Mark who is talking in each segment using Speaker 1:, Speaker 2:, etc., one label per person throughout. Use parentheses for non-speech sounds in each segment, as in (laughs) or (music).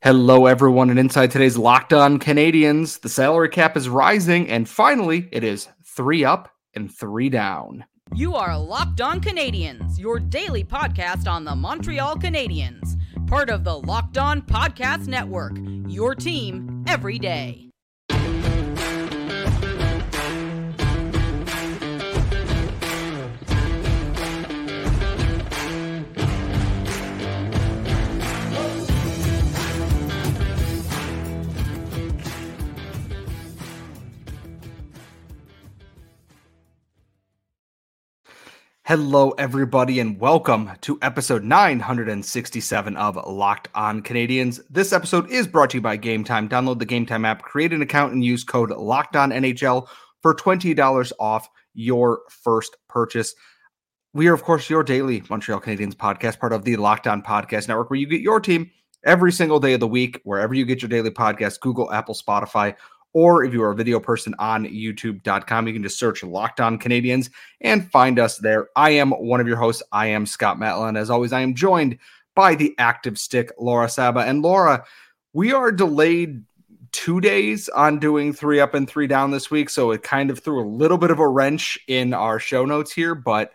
Speaker 1: Hello, everyone, and inside today's Locked On Canadiens, the salary cap is rising, and finally, it is three up and three down.
Speaker 2: You are Locked On Canadiens, your daily podcast on the Montreal Canadiens, part of the Locked On Podcast Network, your team every day.
Speaker 1: Hello, everybody, and welcome to episode 967 of Locked On Canadiens. This episode is brought to you by Game Time. Download the Game Time app, create an account, and use code Locked On NHL for $20 off your first purchase. We are, of course, your daily Montreal Canadiens podcast, part of the Locked On Podcast Network, where you get your team every single day of the week, wherever you get your daily podcast Google, Apple, Spotify, or if you are a video person on youtube.com, you can just search Locked On Canadiens and find us there. I am one of your hosts. I am Scott Matlin. As always, I am joined by the active stick, Laura Saba. And Laura, we are delayed two days on doing three up and three down this week. So it kind of threw a little bit of a wrench in our show notes here, but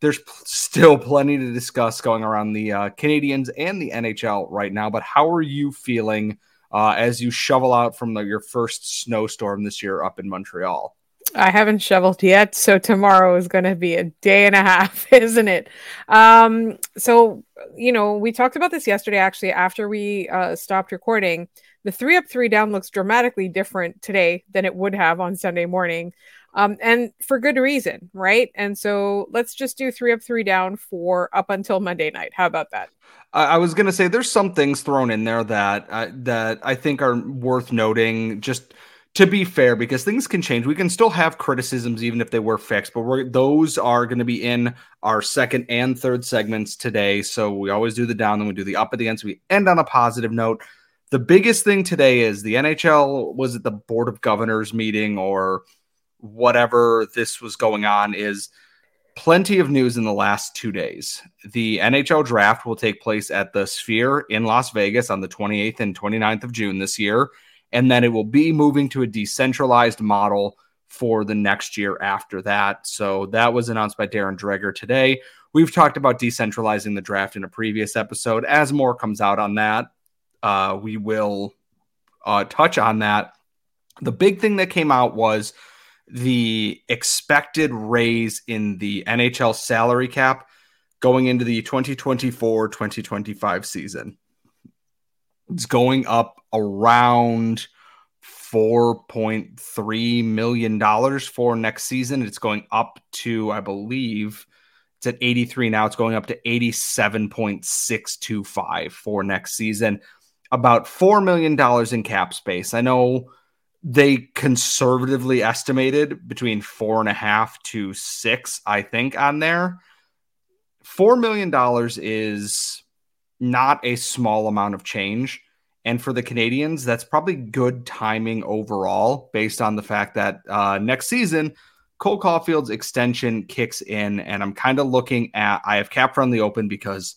Speaker 1: there's still plenty to discuss going around the uh, Canadiens and the NHL right now. But how are you feeling uh, as you shovel out from the, your first snowstorm this year up in Montreal?
Speaker 3: I haven't shoveled yet, so tomorrow is going to be a day and a half, (laughs) isn't it? Um, so you know, we talked about this yesterday. Actually, after we uh, stopped recording, the three up, three down looks dramatically different today than it would have on Sunday morning, um, and for good reason, right? And so let's just do three up, three down for up until Monday night. How about that?
Speaker 1: I was going to say there's some things thrown in there that uh, that I think are worth noting. Just to be fair, because things can change. We can still have criticisms even if they were fixed, but those are going to be in our second and third segments today. So we always do the down, then we do the up at the end. So we end on a positive note. The biggest thing today is the NHL was at the Board of Governors meeting or whatever this was going on is plenty of news in the last two days. The NHL draft will take place at the Sphere in Las Vegas on the 28th and 29th of June this year. And then it will be moving to a decentralized model for the next year after that. So that was announced by Darren Dreger today. We've talked about decentralizing the draft in a previous episode. As more comes out on that, uh, we will uh, touch on that. The big thing that came out was the expected raise in the NHL salary cap going into the 2024 2025 season. It's going up around $4.3 million for next season. It's going up to, I believe, it's at 83 now. It's going up to 87.625 for next season. About $4 million in cap space. I know they conservatively estimated between four and a half to six, I think, on there. Four million dollars is not a small amount of change. And for the Canadiens, that's probably good timing overall, based on the fact that uh, next season, Cole Caulfield's extension kicks in. And I'm kind of looking at, I have cap friendly open because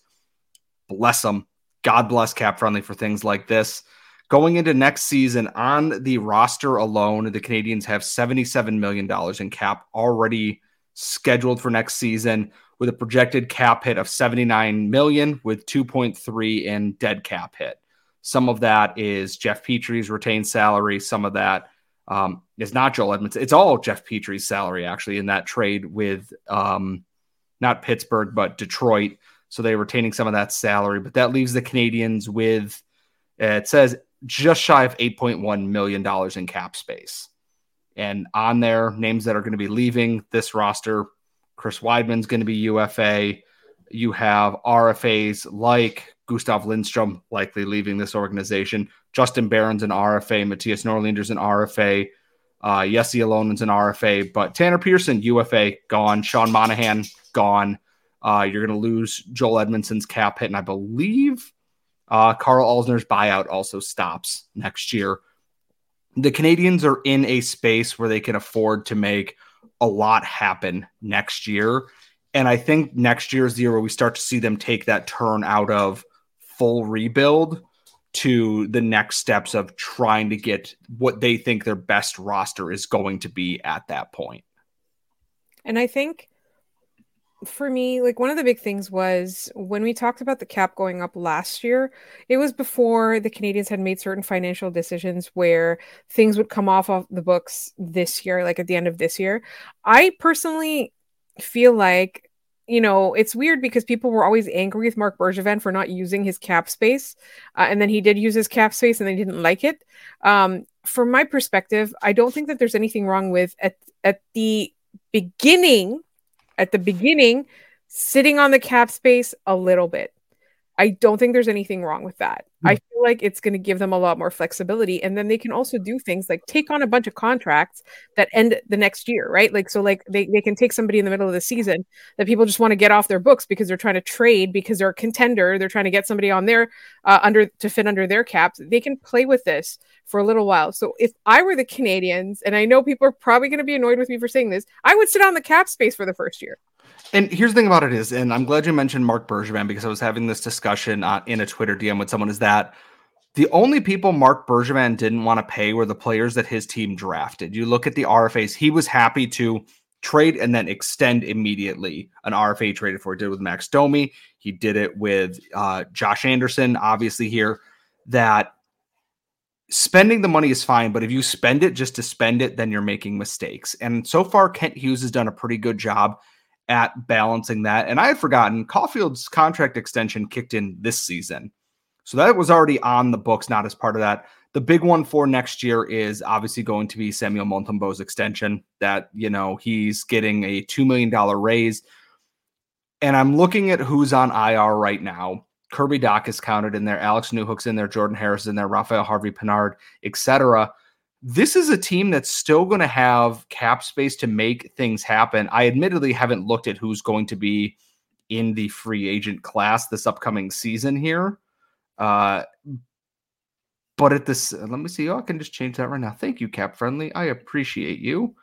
Speaker 1: bless them. God bless cap friendly for things like this. Going into next season on the roster alone, the Canadiens have $77 million in cap already scheduled for next season with a projected cap hit of 79 million with 2.3 in dead cap hit. Some of that is Jeff Petry's retained salary. Some of that um, is not Joel Edmonds. It's all Jeff Petry's salary actually in that trade with um, not Pittsburgh but Detroit. So they're retaining some of that salary, but that leaves the Canadiens with uh, it says just shy of $8.1 million in cap space. And on there, names that are going to be leaving this roster Chris Wideman's going to be UFA. You have RFAs like Gustav Lindstrom likely leaving this organization. Justin Barron's an RFA. Mattias Norlinder's an RFA. Uh, Jesse Ylönen's an RFA. But Tanner Pearson, UFA, gone. Sean Monahan, gone. Uh, you're going to lose Joel Edmundson's cap hit. And I believe uh, Karl Alzner's buyout also stops next year. The Canadiens are in a space where they can afford to make a lot happen next year. And I think next year is the year where we start to see them take that turn out of full rebuild to the next steps of trying to get what they think their best roster is going to be at that point.
Speaker 3: And I think for me, like one of the big things was when we talked about the cap going up last year, it was before the Canadiens had made certain financial decisions where things would come off of the books this year, like at the end of this year. I personally feel like you know, it's weird because people were always angry with Marc Bergevin for not using his cap space, uh, and then he did use his cap space, and they didn't like it. Um, from my perspective, I don't think that there's anything wrong with at at the beginning, at the beginning, sitting on the cap space a little bit. I don't think there's anything wrong with that. Mm. I feel like it's going to give them a lot more flexibility. And then they can also do things like take on a bunch of contracts that end the next year, right? Like, so like they, they can take somebody in the middle of the season that people just want to get off their books because they're trying to trade because they're a contender. They're trying to get somebody on their, uh, under to fit under their caps. They can play with this for a little while. So if I were the Canadiens, and I know people are probably going to be annoyed with me for saying this, I would sit on the cap space for the first year.
Speaker 1: And here's the thing about it is, and I'm glad you mentioned Marc Bergevin because I was having this discussion in a Twitter DM with someone. Is that the only people Marc Bergevin didn't want to pay were the players that his team drafted. You look at the RFAs; he was happy to trade and then extend immediately an RFA traded for. He did with Max Domi. He did it with uh, Josh Anderson. Obviously, here that spending the money is fine, but if you spend it just to spend it, then you're making mistakes. And so far, Kent Hughes has done a pretty good job at balancing that. And I had forgotten Caulfield's contract extension kicked in this season. So that was already on the books, not as part of that. The big one for next year is obviously going to be Samuel Montembeault's extension. That, you know, he's getting a $2 million raise. And I'm looking at who's on IR right now. Kirby Dach is counted in there. Alex Newhook's in there. Jordan Harris is in there. Raphael Harvey Pinard, etc this is a team that's still going to have cap space to make things happen. I admittedly haven't looked at who's going to be in the free agent class this upcoming season here. Uh, but at this, let me see. Oh, I can just change that right now. Thank you, Cap Friendly. I appreciate you.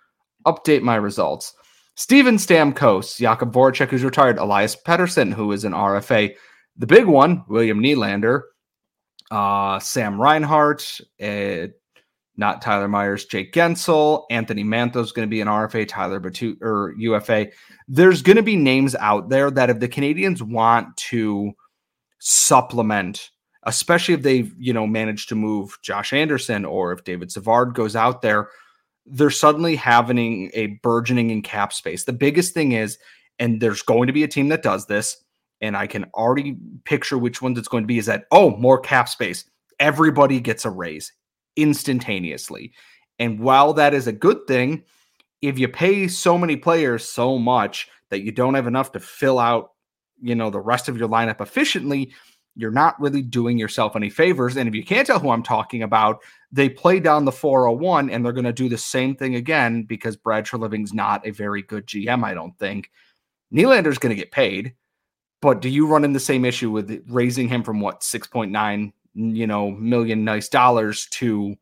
Speaker 1: Update my results. Steven Stamkos, Jakub Voracek, who's retired, Elias Pettersson, who is an RFA. The big one, William Nylander, uh, Sam Reinhart, uh, not Tyler Myers, Jake Guentzel, Anthony Mantha is going to be an RFA, Tyler Batu or UFA. There's going to be names out there that if the Canadiens want to supplement, especially if they've you know managed to move Josh Anderson or if David Savard goes out there, they're suddenly having a burgeoning in cap space. The biggest thing is, and there's going to be a team that does this, and I can already picture which ones it's going to be. Is that oh more cap space? Everybody gets a raise instantaneously. And while that is a good thing, if you pay so many players so much that you don't have enough to fill out, you know, the rest of your lineup efficiently, you're not really doing yourself any favors. And if you can't tell who I'm talking about, they play down the 401 and they're going to do the same thing again because Brad Treliving's not a very good GM, I don't think. Nylander's going to get paid, but do you run in the same issue with raising him from what 6.9 you know, million nice dollars to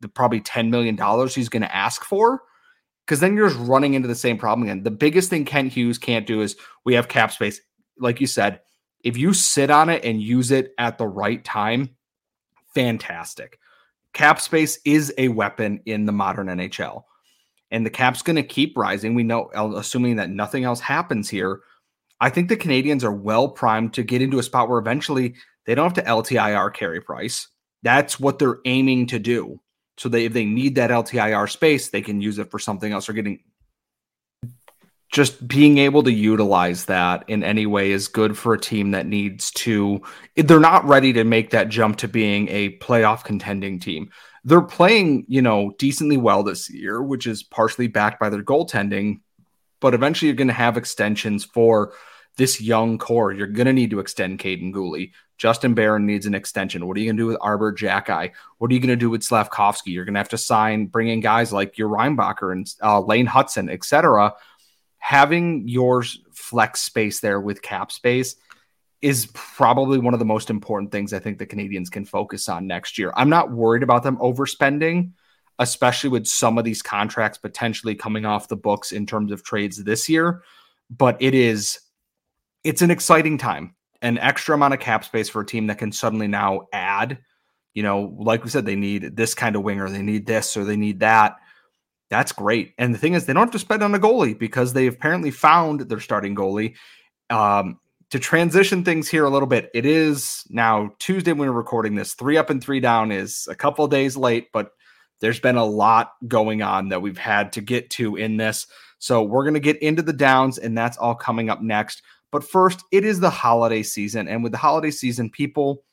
Speaker 1: the probably $10 million he's going to ask for. Because then you're just running into the same problem again. The biggest thing Kent Hughes can't do is we have cap space. Like you said, if you sit on it and use it at the right time, fantastic. Cap space is a weapon in the modern NHL. And the cap's going to keep rising. We know, assuming that nothing else happens here. I think the canadiens are well primed to get into a spot where eventually they don't have to LTIR Carey Price. That's what they're aiming to do. So they if they need that LTIR space, they can use it for something else or getting just being able to utilize that in any way is good for a team that needs to they're not ready to make that jump to being a playoff contending team. They're playing, you know, decently well this year, which is partially backed by their goaltending, but eventually you're going to have extensions for this young core. You're going to need to extend Kaiden Guhle. Justin Barron needs an extension. What are you going to do with Arber Xhekaj? What are you going to do with Slafkovsky? You're going to have to sign, bring in guys like your Reinbacher and uh, Lane Hutson, etc. Having your flex space there with cap space is probably one of the most important things I think the Canadiens can focus on next year. I'm not worried about them overspending, especially with some of these contracts potentially coming off the books in terms of trades this year. But it is, it's an exciting time an extra amount of cap space for a team that can suddenly now add you know, like we said, they need this kind of winger, they need this or they need that. That's great. And the thing is, they don't have to spend on a goalie because they apparently found their starting goalie. Um, to transition things here a little bit, it is now Tuesday when we're recording this. Three up and three down is a couple days late, but there's been a lot going on that we've had to get to in this. So we're going to get into the downs, and that's all coming up next. But first, it is the holiday season. And with the holiday season, people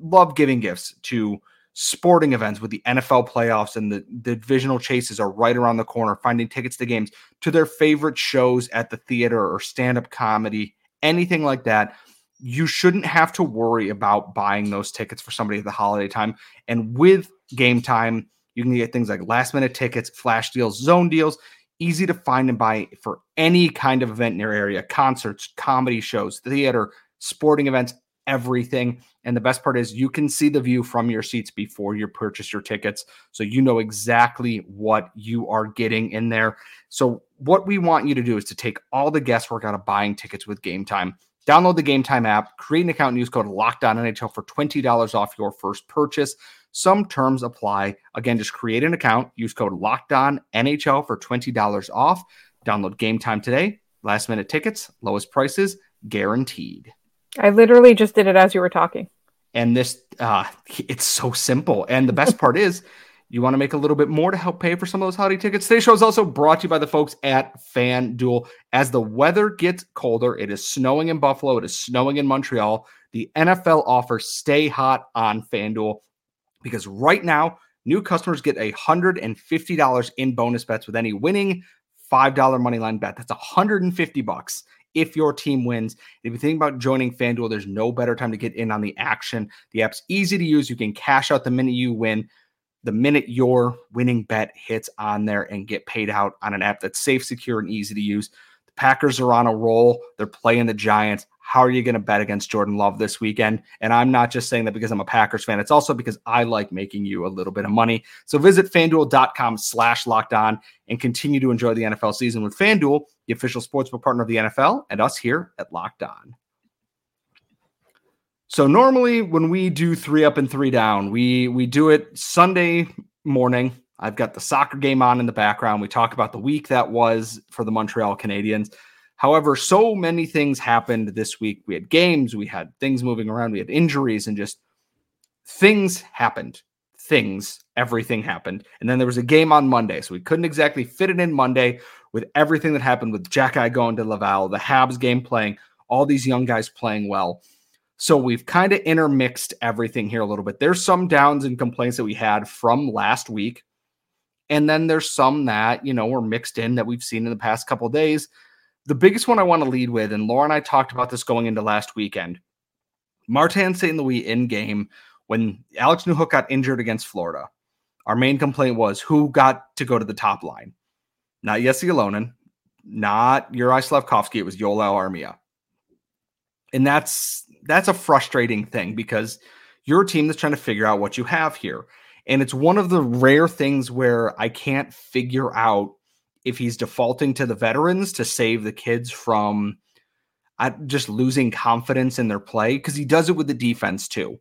Speaker 1: love giving gifts to sporting events with the NFL playoffs and the, the divisional chases are right around the corner, finding tickets to games, to their favorite shows at the theater or stand up comedy, anything like that. You shouldn't have to worry about buying those tickets for somebody at the holiday time. And with game time, you can get things like last minute tickets, flash deals, zone deals, easy to find and buy for any kind of event in your area concerts, comedy shows, theater, sporting events, everything. And the best part is you can see the view from your seats before you purchase your tickets. So you know exactly what you are getting in there. So, what we want you to do is to take all the guesswork out of buying tickets with Game Time. Download the Game Time app, create an account, and use code Lockdown NHL for $20 off your first purchase. Some terms apply. Again, just create an account, use code Lockdown NHL for $20 off. Download Game Time today. Last minute tickets, lowest prices guaranteed.
Speaker 3: I literally just did it as you were talking.
Speaker 1: And this, uh, it's so simple. And the best part is, you want to make a little bit more to help pay for some of those holiday tickets. Today's show is also brought to you by the folks at FanDuel. As the weather gets colder, it is snowing in Buffalo, it is snowing in Montreal. The NFL offers stay hot on FanDuel because right now, new customers get $150 in bonus bets with any winning $5 money line bet. That's 150 bucks if your team wins. If you think about joining FanDuel, there's no better time to get in on the action. The app's easy to use. You can cash out the minute you win, the minute your winning bet hits on there and get paid out on an app that's safe, secure, and easy to use. The Packers are on a roll. They're playing the Giants. How are you going to bet against Jordan Love this weekend? And I'm not just saying that because I'm a Packers fan. It's also because I like making you a little bit of money. So visit fanduel.com slash locked on and continue to enjoy the NFL season with FanDuel, the official sportsbook partner of the NFL, and us here at Locked On. So normally when we do three up and three down, we we do it Sunday morning. I've got the soccer game on in the background. We talk about the week that was for the Montreal Canadiens. However, so many things happened this week. We had games, we had things moving around, we had injuries, and just things happened. Things, everything happened. And then there was a game on Monday. So we couldn't exactly fit it in Monday with everything that happened with Xhekaj going to Laval, the Habs game playing, all these young guys playing well. So we've kind of intermixed everything here a little bit. There's some downs and complaints that we had from last week. And then there's some that, you know, were mixed in that we've seen in the past couple days the biggest one I want to lead with, and Laura and I talked about this going into last weekend. Martin St. Louis in game when Alex Newhook got injured against Florida. Our main complaint was who got to go to the top line. Not Jesse Ylönen, not Juraj Slafkovsky. It was Joel Armia. And that's that's a frustrating thing because you're a team that's trying to figure out what you have here. And it's one of the rare things where I can't figure out if he's defaulting to the veterans to save the kids from uh, just losing confidence in their play because he does it with the defense too.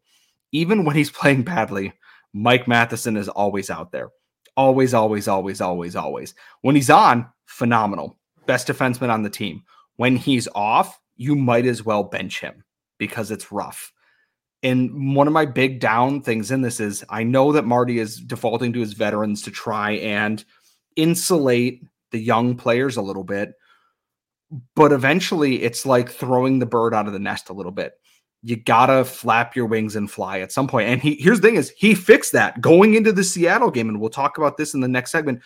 Speaker 1: Even when he's (laughs) playing badly, Mike Matheson is always out there. Always, always, always, always, always. When he's on, phenomenal. Best defenseman on the team. When he's off, you might as well bench him because it's rough. And one of my big down things in this is I know that Marty is defaulting to his veterans to try and insulate the young players a little bit. But eventually, it's like throwing the bird out of the nest a little bit. You gotta flap your wings and fly at some point. And he here's the thing: is he fixed that going into the Seattle game, and we'll talk about this in the next segment.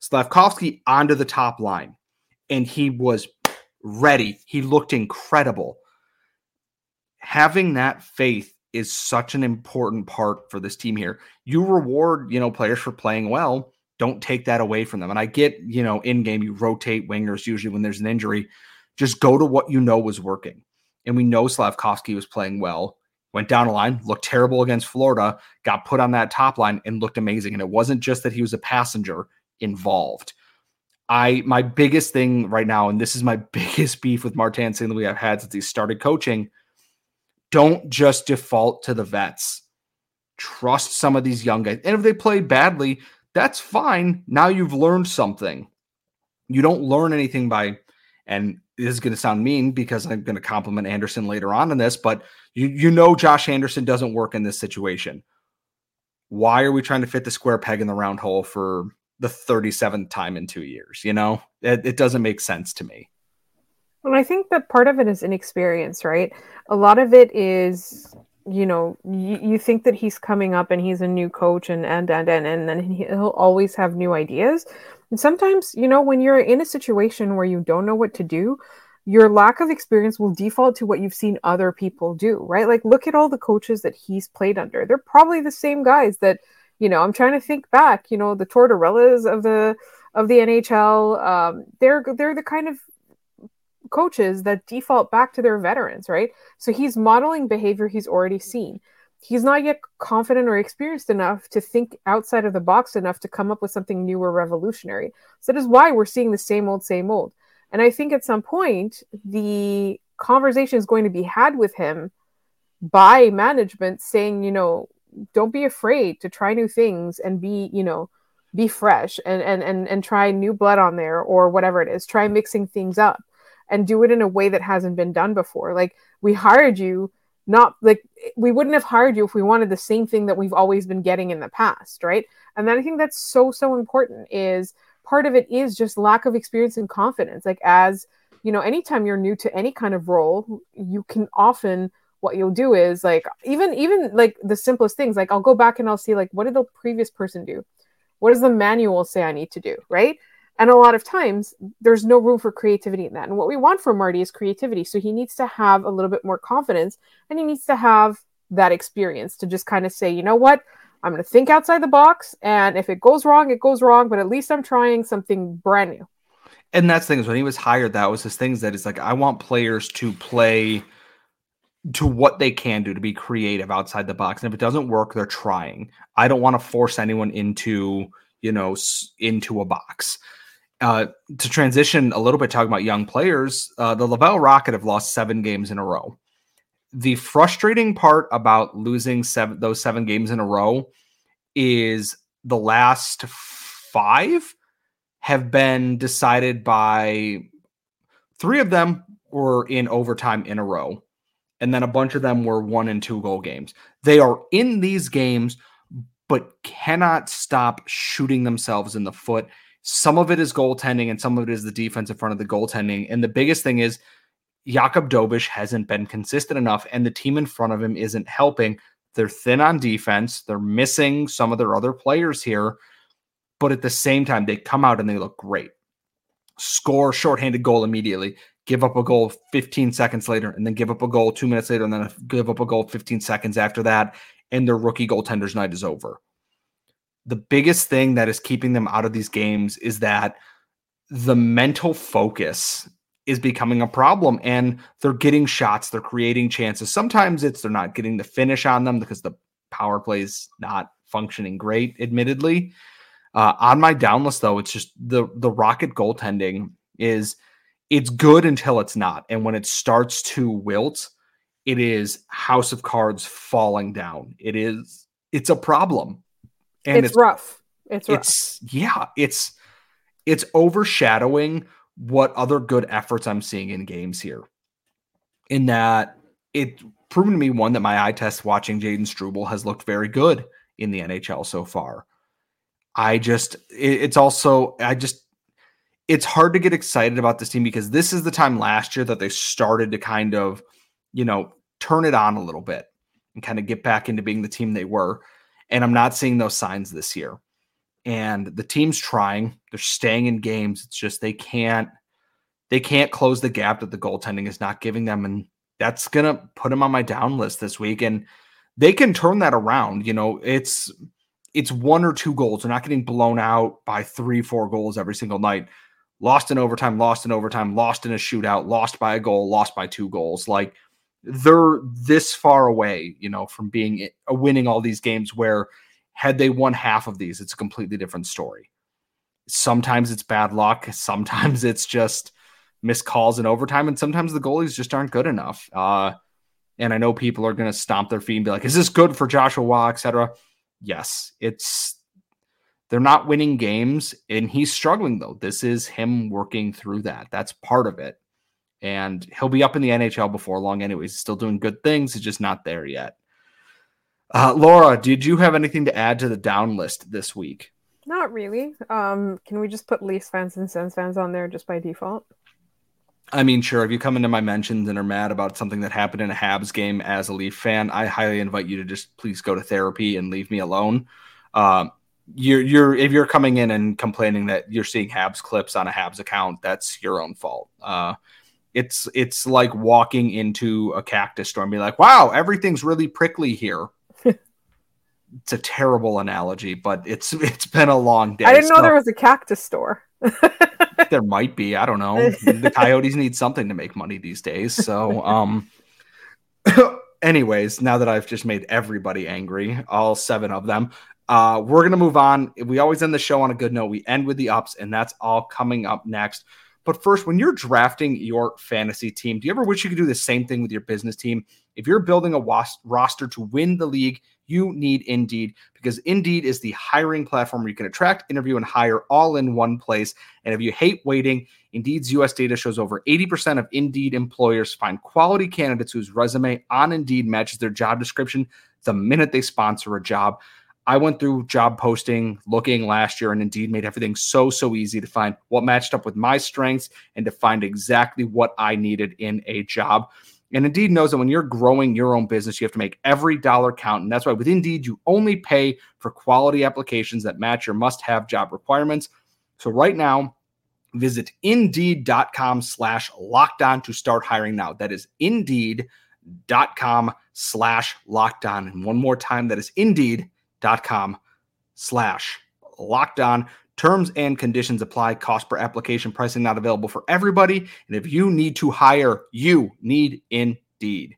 Speaker 1: Slafkovsky onto the top line, and he was ready. He looked incredible. Having that faith is such an important part for this team here. You reward, you know, players for playing well, don't take that away from them. And I get, you know, in game, you rotate wingers usually when there's an injury. Just go to what you know was working. And we know Slafkovsky was playing well, went down a line, looked terrible against Florida, got put on that top line and looked amazing. And it wasn't just that he was a passenger involved. I my biggest thing right now, and this is my (laughs) biggest beef with Martin St. Louis I've had since he started coaching. Don't just default to the vets trust some of these young guys. And if they play badly, that's fine. Now you've learned something. You don't learn anything by, and this is going to sound mean because I'm going to compliment Anderson later on in this, but you you know Josh Anderson doesn't work in this situation. Why are we trying to fit the square peg in the round hole for the 37th time in two years? You know, it, it doesn't make sense to me.
Speaker 3: Well, I think that part of it is inexperience, right? A lot of it is you know you, you think that he's coming up and he's a new coach and and and and, and then he'll always have new ideas. And sometimes you know when you're in a situation where you don't know what to do your lack of experience will default to what you've seen other people do right? Like look at all the coaches that he's played under. They're probably the same guys that you know i'm trying to think back you know the tortorellas of the of the nhl um, they're they're the kind of coaches that default back to their veterans, right? So he's modeling behavior he's already seen. He's not yet confident or experienced enough to think outside of the box enough to come up with something new or revolutionary. So that is why we're seeing the same old, same old. And I think at some point, the conversation is going to be had with him by management saying, you know, don't be afraid to try new things and be, you know, be fresh and and and, and try new blood on there or whatever it is. Try mixing things up and do it in a way that hasn't been done before. Like we hired you not like we wouldn't have hired you if we wanted the same thing that we've always been getting in the past, right? And then I think that's so so important is part of it is just lack of experience and confidence. Like as you know, anytime you're new to any kind of role, you can often what you'll do is like even even like the simplest things like I'll go back and I'll see like what did the previous person do? What does the manual say I need to do, right? And a lot of times there's no room for creativity in that. And what we want from Marty is creativity. So he needs to have a little bit more confidence and he needs to have that experience to just kind of say, you know what? I'm going to think outside the box. And if it goes wrong, it goes wrong. But at least I'm trying something brand new.
Speaker 1: And that's the thing is when he was hired, that was his things that is like, I want players to play to what they can do to be creative outside the box. And if it doesn't work, they're trying. I don't want to force anyone into, you know, into a box uh, to transition a little bit, talking about young players, uh, the Laval Rocket have lost seven games in a row. The frustrating part about losing seven those seven games in a row is the last five have been decided by three of them were in overtime in a row, and then a bunch of them were one and two goal games. They are in these games, but cannot stop shooting themselves in the foot some of it is goaltending and some of it is the defense in front of the goaltending. And the biggest thing is Jakub Dobeš hasn't been consistent enough, and the team in front of him isn't helping. They're thin on defense. They're missing some of their other players here. But at the same time, they come out and they look great. Score shorthanded goal immediately, give up a goal 15 seconds later, and then give up a goal two minutes later, and then give up a goal 15 seconds after that. And their rookie goaltender's night is over the biggest thing that is keeping them out of these games is that the mental focus is becoming a problem and they're getting shots, they're creating chances. Sometimes it's they're not getting the finish on them because the power play is not functioning great, admittedly. Uh, on my down list, though, it's just the the rocket goaltending is it's good until it's not. And when it starts to wilt, it is house of cards falling down. It is it's a problem
Speaker 3: and it's, it's rough. It's rough.
Speaker 1: It's yeah, it's it's overshadowing what other good efforts I'm seeing in games here. In that it proven to me one that my eye test watching Jayden Struble has looked very good in the NHL so far. I just it, it's also I just it's hard to get excited about this team because this is the time last year that they started to kind of, you know, turn it on a little bit and kind of get back into being the team they were. And I'm not seeing those signs this year. And the team's trying, they're staying in games. It's just they can't they can't close the gap that the goaltending is not giving them. And that's gonna put them on my down list this week. And they can turn that around. You know, it's it's one or two goals. They're not getting blown out by three, four goals every single night. Lost in overtime, lost in overtime, lost in a shootout, lost by a goal, lost by two goals. Like they're this far away, you know, from being uh, winning all these games where had they won half of these, it's a completely different story. Sometimes it's bad luck, sometimes it's just missed calls in overtime, and sometimes the goalies just aren't good enough. Uh, And I know people are going to stomp their feet and be like, is this good for Joshua Wah, etc. Yes, it's they're not winning games and he's struggling though. This is him working through that. That's part of it. And he'll be up in the NHL before long anyways. He's still doing good things. He's just not there yet. Uh, Laura, did you have anything to add to the down list this week?
Speaker 3: Not really. Um, can we just put Leafs fans and Sens fans on there just by default?
Speaker 1: I mean, sure. If you come into my mentions and are mad about something that happened in a Habs game as a Leaf fan, I highly invite you to just please go to therapy and leave me alone. Um, you're you're if you're coming in and complaining that you're seeing Habs clips on a Habs account, that's your own fault. Uh, it's it's like walking into a cactus store and be like, "Wow, everything's really prickly here." (laughs) it's a terrible analogy, but it's it's been a long day.
Speaker 3: I didn't know so. there was a cactus store. (laughs)
Speaker 1: there might be. I don't know. The Coyotes need something to make money these days. So, um, (coughs) anyways, now that I've just made everybody angry, all seven of them, uh, we're gonna move on. We always end the show on a good note. We end with the ups, and that's all coming up next. But first, when you're drafting your fantasy team, do you ever wish you could do the same thing with your business team? If you're building a was- roster to win the league, you need Indeed because Indeed is the hiring platform where you can attract, interview, and hire all in one place. And if you hate waiting, Indeed's US data shows over 80% of Indeed employers find quality candidates whose resume on Indeed matches their job description the minute they sponsor a job. I went through job posting looking last year and Indeed made everything so, so easy to find what matched up with my strengths and to find exactly what I needed in a job. And Indeed knows that when you're growing your own business, you have to make every dollar count. And that's why with Indeed, you only pay for quality applications that match your must have job requirements. So right now, visit indeed.com slash locked on to start hiring now. That is indeed.com slash locked on. And one more time, that is indeed.com slash locked on. Terms and conditions apply. Cost per application pricing not available for everybody. And if you need to hire, you need Indeed.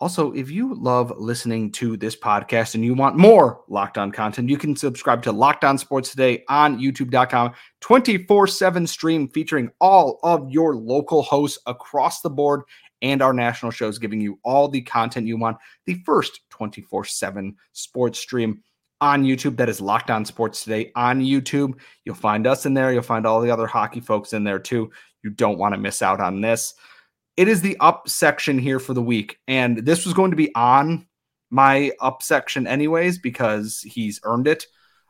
Speaker 1: Also, if you love listening to this podcast and you want more Locked On content, you can subscribe to Locked On Sports Today on YouTube.com. 24 7 stream featuring all of your local hosts across the board and our national shows, giving you all the content you want. The first 24 7 sports stream on YouTube. That is Locked On Sports Today on YouTube. You'll find us in there. You'll find all the other hockey folks in there too. You don't want to miss out on this. It is the up section here for the week. And this was going to be on my up section anyways because he's earned it.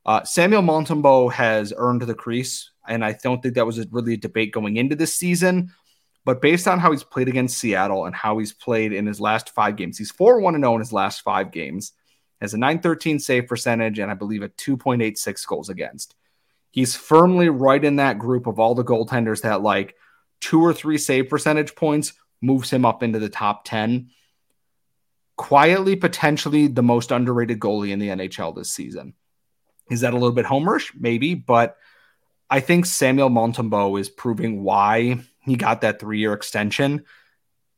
Speaker 1: Uh, Samuel Montembeault has earned the crease. And I don't think that was really a debate going into this season. But based on how he's played against Seattle and how he's played in his last five games, he's 4 1 0 in his last five games has a 913 save percentage and I believe a 2.86 goals against. He's firmly right in that group of all the goaltenders that like two or three save percentage points moves him up into the top 10. Quietly, potentially the most underrated goalie in the NHL this season. Is that a little bit homerish? Maybe, but I think Samuel Montembeault is proving why he got that three year extension.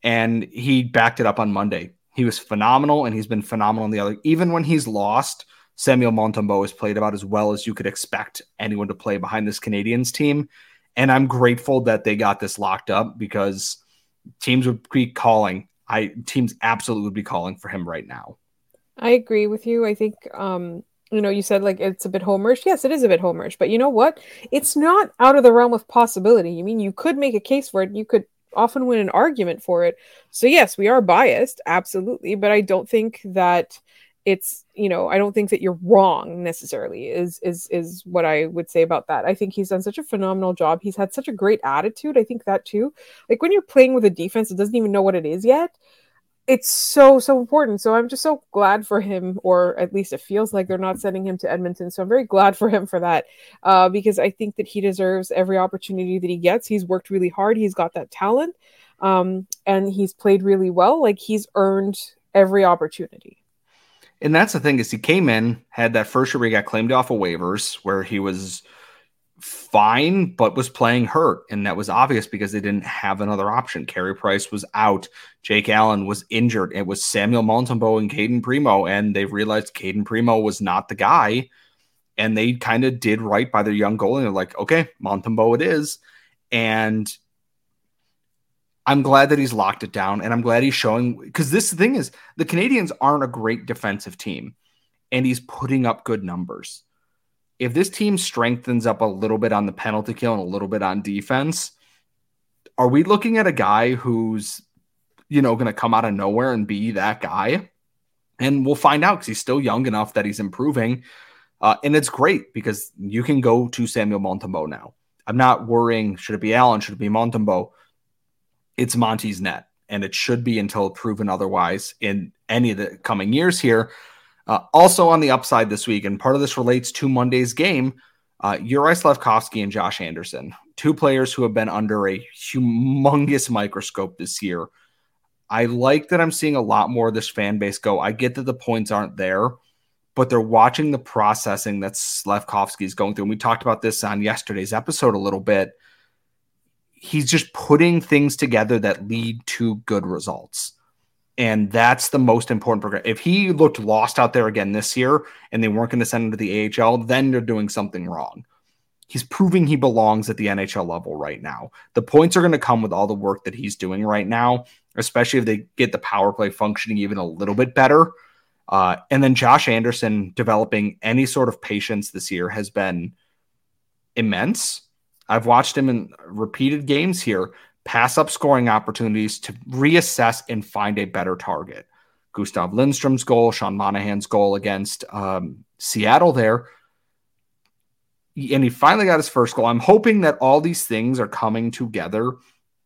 Speaker 1: And he backed it up on Monday. He was phenomenal, and he's been phenomenal in the other. Even when he's lost, Samuel Montembeault has played about as well as you could expect anyone to play behind this Canadiens team. And I'm grateful that they got this locked up because teams would be calling. I teams absolutely would be calling for him right now.
Speaker 3: I agree with you. I think um, you know, you said like it's a bit homerish. Yes, it is a bit homerish, but you know what? It's not out of the realm of possibility. You mean you could make a case for it. You could often win an argument for it. So yes, we are biased, absolutely, but I don't think that it's you know i don't think that you're wrong necessarily is is is what i would say about that i think he's done such a phenomenal job he's had such a great attitude i think that too like when you're playing with a defense that doesn't even know what it is yet it's so so important. So i'm just so glad for him or at least it feels like they're not sending him to edmonton. So i'm very glad for him for that uh, because i think that he deserves every opportunity that he gets. He's worked really hard. He's got that talent um, and he's played really well. Like he's earned every opportunity.
Speaker 1: And that's the thing is he came in had that first year where he got claimed off of waivers where he was fine, but was playing hurt. And that was obvious because they didn't have another option. Carey Price was out. Jake Allen was injured. It was Samuel Montembeault and Cayden Primeau. And they realized Cayden Primeau was not the guy. And they kind of did right by their young goal. And they're like, okay, Montembeault it is. And I'm glad that he's locked it down and I'm glad he's showing because this thing is the Canadiens aren't a great defensive team and he's putting up good numbers. If this team strengthens up a little bit on the penalty kill and a little bit on defense, are we looking at a guy who's, you know, going to come out of nowhere and be that guy? And we'll find out because he's still young enough that he's improving. Uh, and it's great because you can go to Samuel Montembeault now. I'm not worrying, should it be Allen? Should it be Montembeault? It's Monty's net, and it should be until proven otherwise in any of the coming years here. Uh, also on the upside this week, and part of this relates to Monday's game, uh, Juraj Slafkovsky and Josh Anderson, two players who have been under a humongous microscope this year. I like that I'm seeing a lot more of this fan base go. I get that the points aren't there, but they're watching the processing that Slafkovsky is going through. And we talked about this on yesterday's episode a little bit. He's just putting things together that lead to good results. And that's the most important program. If he looked lost out there again this year and they weren't going to send him to the AHL, then they're doing something wrong. He's proving he belongs at the NHL level right now. The points are going to come with all the work that he's doing right now, especially if they get the power play functioning even a little bit better. Uh, and then Josh Anderson developing any sort of patience this year has been immense. I've watched him in repeated games here pass up scoring opportunities to reassess and find a better target. Gustav Lindstrom's goal, Sean Monahan's goal against um, Seattle there. And he finally got his first goal. I'm hoping that all these things are coming together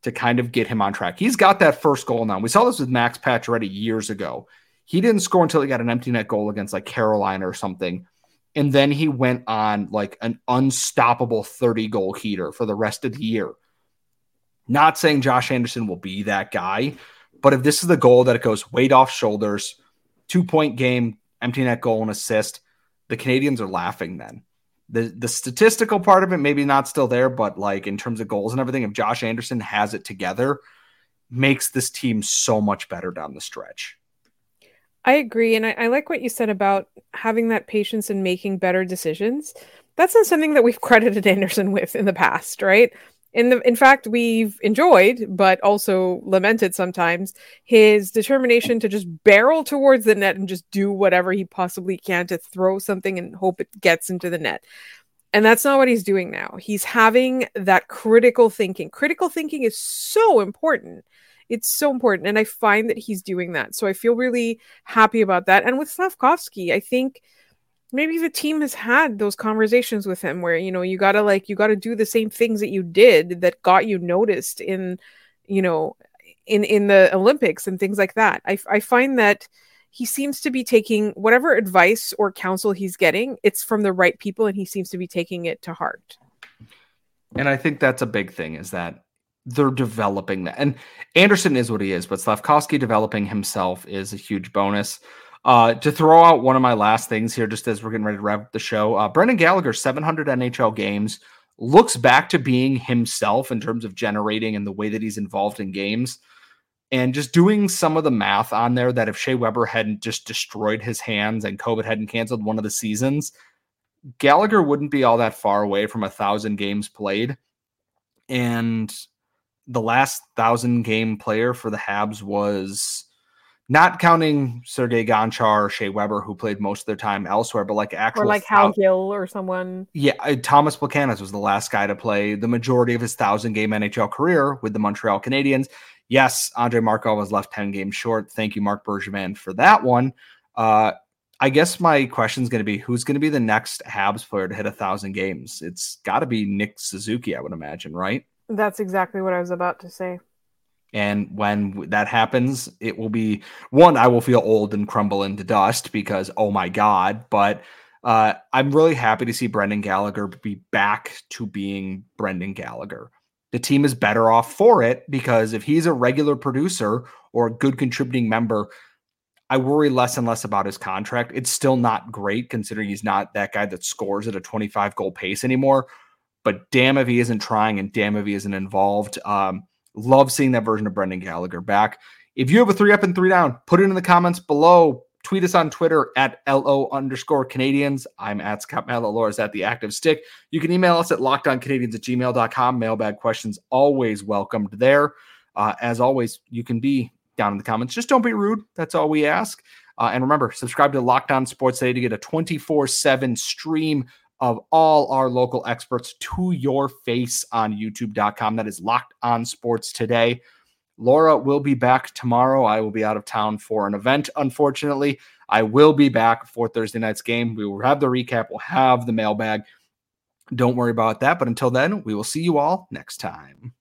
Speaker 1: to kind of get him on track. He's got that first goal now. We saw this with Max Pacioretty years ago. He didn't score until he got an empty net goal against like Carolina or something. And then he went on like an unstoppable 30 goal heater for the rest of the year. Not saying Josh Anderson will be that guy, but if this is the goal that it goes weight off shoulders, two point game, empty net goal and assist, the Canadiens are laughing then. The the statistical part of it maybe not still there, but like in terms of goals and everything, if Josh Anderson has it together, makes this team so much better down the stretch.
Speaker 3: I agree. And I, I, like what you said about having that patience and making better decisions. That's not something that we've (laughs) credited Anderson with in the past, right? In the in fact we've enjoyed but also lamented sometimes his determination to just barrel towards the net and just do whatever he possibly can to throw something and hope it gets into the net. And that's not what he's doing now. He's having that critical thinking. Critical thinking is so important. It's so important and i find that he's doing that. So i feel really happy about that. And with slavkovsky i think maybe the team has had those conversations with him where you know you gotta like you gotta do the same things that you did that got you noticed in you know in in the olympics and things like that. I, I find that he seems to be taking whatever advice or counsel he's getting it's from the right people and he seems to be taking it to heart.
Speaker 1: And i think that's a big thing is that they're developing that. And anderson is what he is but Slafkovsky developing himself is a huge bonus uh, to throw out one of my last things here, just as we're getting ready to wrap the show, uh, Brendan Gallagher, 700 NHL games, looks back to being himself in terms of generating and the way that he's involved in games. And just doing some of the math on there that if Shea Weber hadn't just destroyed his hands and COVID hadn't canceled one of the seasons, Gallagher wouldn't be all that far away from a thousand games played. And the last thousand game player for the Habs was not counting Sergei Gonchar or Shea Weber, who played most of their time elsewhere, but like actual
Speaker 3: or like Hal Gill or someone.
Speaker 1: Yeah, uh, Tomas Plekanec was the last guy to play the majority of his thousand game NHL career with the Montreal Canadiens. Yes, Andrei Markov was left 10 games short. Thank you, Marc Bergevin, for that one. Uh, I guess my question is going to be who's going to be the next Habs player to hit a thousand games? It's got to be Nick Suzuki, I would imagine, right?
Speaker 3: That's exactly what I was about to say.
Speaker 1: And when that happens, it will be one, I will feel old and crumble into dust because, oh my God. But uh, I'm really happy to see Brendan Gallagher be back to being Brendan Gallagher. The team is better off for it because if he's a regular producer or a good contributing member, I worry less and less about his contract. It's still not great considering he's not that guy that scores at a 25 goal pace anymore. But damn if he isn't trying and damn if he isn't involved. Um, Love seeing that version of Brendan Gallagher back. If you have a three up and three down, put it in the comments below. Tweet us on Twitter at LO underscore Canadiens. I'm at Scott Mallow. at the active stick. You can email us at lockedoncanadiens at gmail.com. Mailbag questions always welcomed there. Uh, as always, you can be down in the comments. Just don't be rude. That's all we ask. Uh, and remember, subscribe to Locked On Sports today to get a 24 7 stream of all our local experts to your face on youtube.com. That is Locked On Sports today. Laura will be back tomorrow. I will be out of town for an event, unfortunately. I will be back for Thursday night's game. We will have the recap, we'll have the mailbag. Don't worry about that. But until then, we will see you all next time.